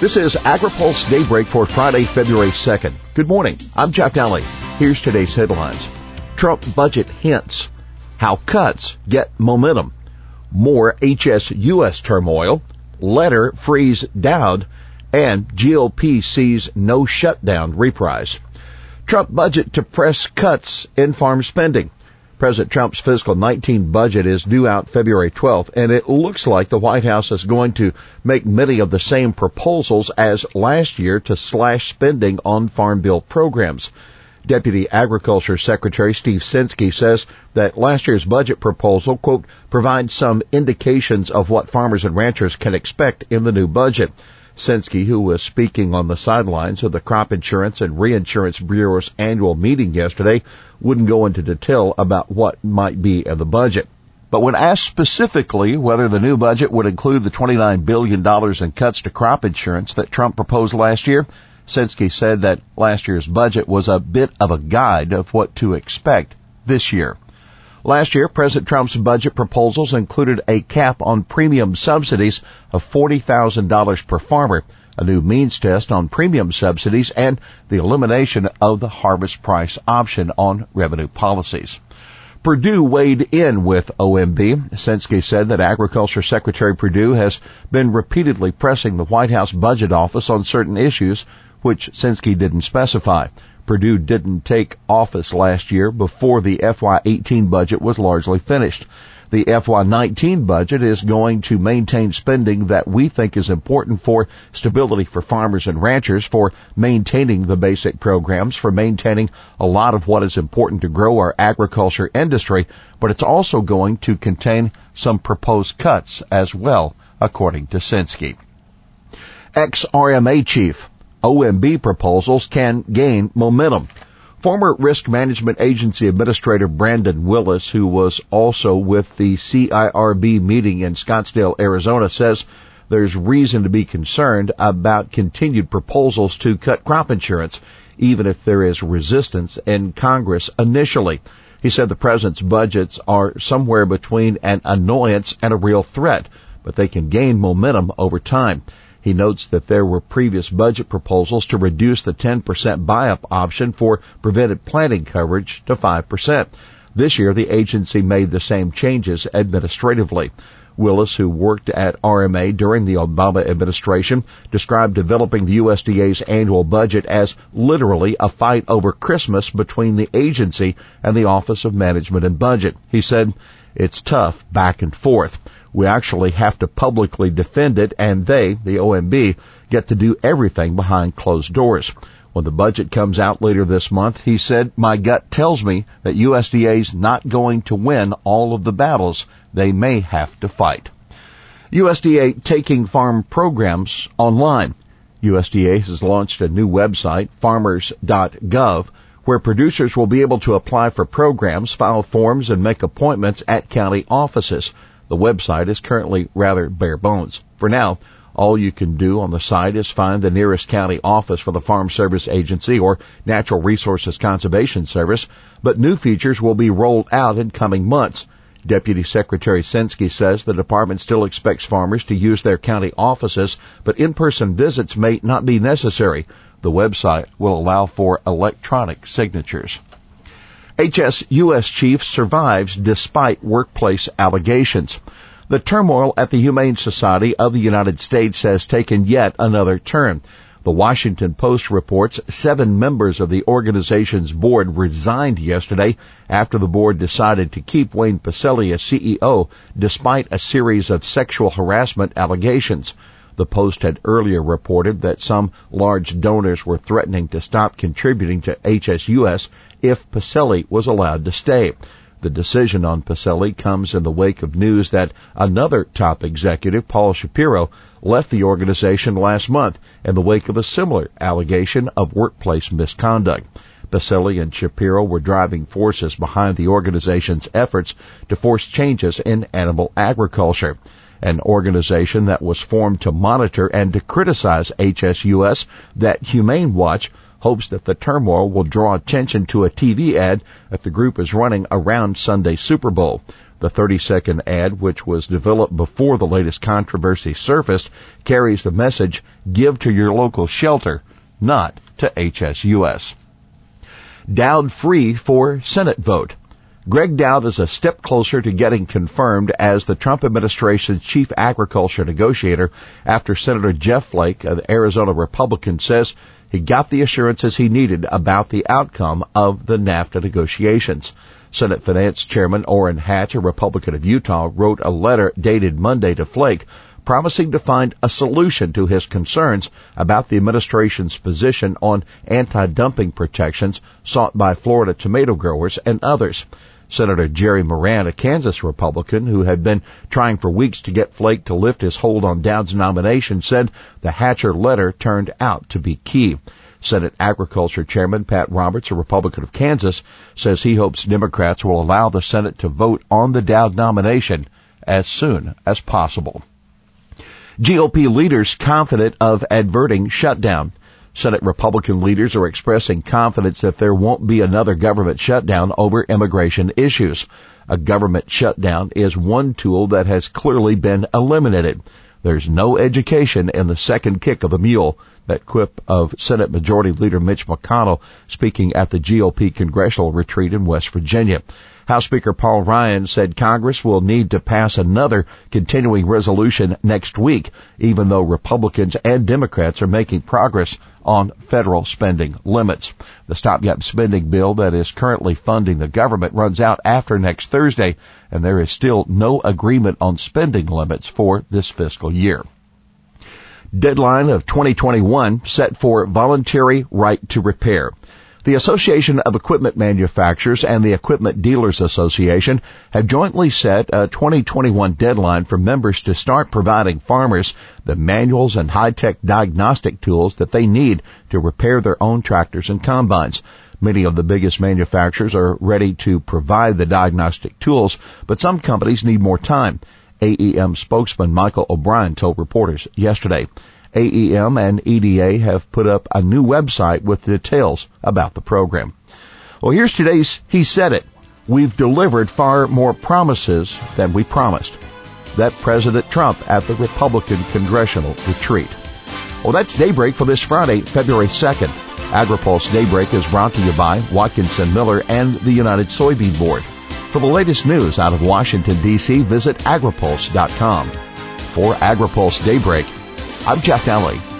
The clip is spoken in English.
This is AgriPulse Daybreak for Friday, February 2nd. Good morning. I'm Jeff Daly. Here's today's headlines. Trump budget hints. How cuts get momentum. More HSUS turmoil. Letter frees Doud. And GOP sees no shutdown reprise. Trump budget to press cuts in farm spending. President Trump's fiscal 19 budget is due out February 12th, and it looks like the White House is going to make many of the same proposals as last year to slash spending on farm bill programs. Deputy Agriculture Secretary Steve Censky says that last year's budget proposal, quote, provides some indications of what farmers and ranchers can expect in the new budget. Censky, who was speaking on the sidelines of the Crop Insurance and Reinsurance Bureau's annual meeting yesterday, wouldn't go into detail about what might be in the budget. But when asked specifically whether the new budget would include the $29 billion in cuts to crop insurance that Trump proposed last year, Censky said that last year's budget was a bit of a guide of what to expect this year. Last year, President Trump's budget proposals included a cap on premium subsidies of $40,000 per farmer, a new means test on premium subsidies, and the elimination of the harvest price option on revenue policies. Perdue weighed in with OMB. Censky said that Agriculture Secretary Perdue has been repeatedly pressing the White House Budget Office on certain issues, which Censky didn't specify. Perdue didn't take office last year before the FY18 budget was largely finished. The FY19 budget is going to maintain spending that we think is important for stability for farmers and ranchers, for maintaining the basic programs, for maintaining a lot of what is important to grow our agriculture industry, but it's also going to contain some proposed cuts as well, according to Censky. Ex-RMA chief OMB proposals can gain momentum. Former Risk Management Agency Administrator Brandon Willis, who was also with the CIRB meeting in Scottsdale, Arizona, says there's reason to be concerned about continued proposals to cut crop insurance, even if there is resistance in Congress initially. He said the president's budgets are somewhere between an annoyance and a real threat, but they can gain momentum over time. He notes that there were previous budget proposals to reduce the 10% buy-up option for prevented planting coverage to 5%. This year, the agency made the same changes administratively. Willis, who worked at RMA during the Obama administration, described developing the USDA's annual budget as literally a fight over Christmas between the agency and the Office of Management and Budget. He said, it's tough back and forth. We actually have to publicly defend it and they, the OMB, get to do everything behind closed doors. When the budget comes out later this month, he said, my gut tells me that USDA's not going to win all of the battles they may have to fight. USDA taking farm programs online. USDA has launched a new website, farmers.gov, where producers will be able to apply for programs, file forms, and make appointments at county offices. The website is currently rather bare bones. For now, all you can do on the site is find the nearest county office for the Farm Service Agency or Natural Resources Conservation Service, but new features will be rolled out in coming months. Deputy Secretary Censky says the department still expects farmers to use their county offices, but in-person visits may not be necessary. The website will allow for electronic signatures. HSUS chief survives despite workplace allegations. The turmoil at the Humane Society of the United States has taken yet another turn. The Washington Post reports seven members of the organization's board resigned yesterday after the board decided to keep Wayne Pacelle as CEO despite a series of sexual harassment allegations. The Post had earlier reported that some large donors were threatening to stop contributing to HSUS if Pacelle was allowed to stay. The decision on Pacelle comes in the wake of news that another top executive, Paul Shapiro, left the organization last month in the wake of a similar allegation of workplace misconduct. Pacelle and Shapiro were driving forces behind the organization's efforts to force changes in animal agriculture an organization that was formed to monitor and to criticize HSUS that Humane Watch hopes that the turmoil will draw attention to a TV ad that the group is running around Sunday Super Bowl. The 30 second ad, which was developed before the latest controversy surfaced, carries the message, give to your local shelter, not to HSUS. Doud free for Senate vote. Gregg Doud is a step closer to getting confirmed as the Trump administration's chief agriculture negotiator after Senator Jeff Flake, an Arizona Republican, says he got the assurances he needed about the outcome of the NAFTA negotiations. Senate Finance Chairman Orrin Hatch, a Republican of Utah, wrote a letter dated Monday to Flake promising to find a solution to his concerns about the administration's position on anti-dumping protections sought by Florida tomato growers and others. Senator Jerry Moran, a Kansas Republican who had been trying for weeks to get Flake to lift his hold on Doud's nomination, said the Hatcher letter turned out to be key. Senate Agriculture Chairman Pat Roberts, a Republican of Kansas, says he hopes Democrats will allow the Senate to vote on the Doud nomination as soon as possible. GOP leaders confident of averting shutdown. Senate Republican leaders are expressing confidence that there won't be another government shutdown over immigration issues. A government shutdown is one tool that has clearly been eliminated. There's no education in the second kick of a mule. That quip of Senate Majority Leader Mitch McConnell speaking at the GOP congressional retreat in West Virginia. House Speaker Paul Ryan said Congress will need to pass another continuing resolution next week, even though Republicans and Democrats are making progress on federal spending limits. The stopgap spending bill that is currently funding the government runs out after next Thursday, and there is still no agreement on spending limits for this fiscal year. Deadline of 2021 set for voluntary right to repair. The Association of Equipment Manufacturers and the Equipment Dealers Association have jointly set a 2021 deadline for members to start providing farmers the manuals and high-tech diagnostic tools that they need to repair their own tractors and combines. Many of the biggest manufacturers are ready to provide the diagnostic tools, but some companies need more time. AEM spokesman Michael O'Brien told reporters yesterday. AEM and EDA have put up a new website with details about the program. Well, here's today's He Said It. We've delivered far more promises than we promised. That President Trump at the Republican Congressional Retreat. Well, that's Daybreak for this Friday, February 2nd. AgriPulse Daybreak is brought to you by Watkinson Miller and the United Soybean Board. For the latest news out of Washington, D.C., visit agripulse.com. For AgriPulse Daybreak, I'm Jeff Daly.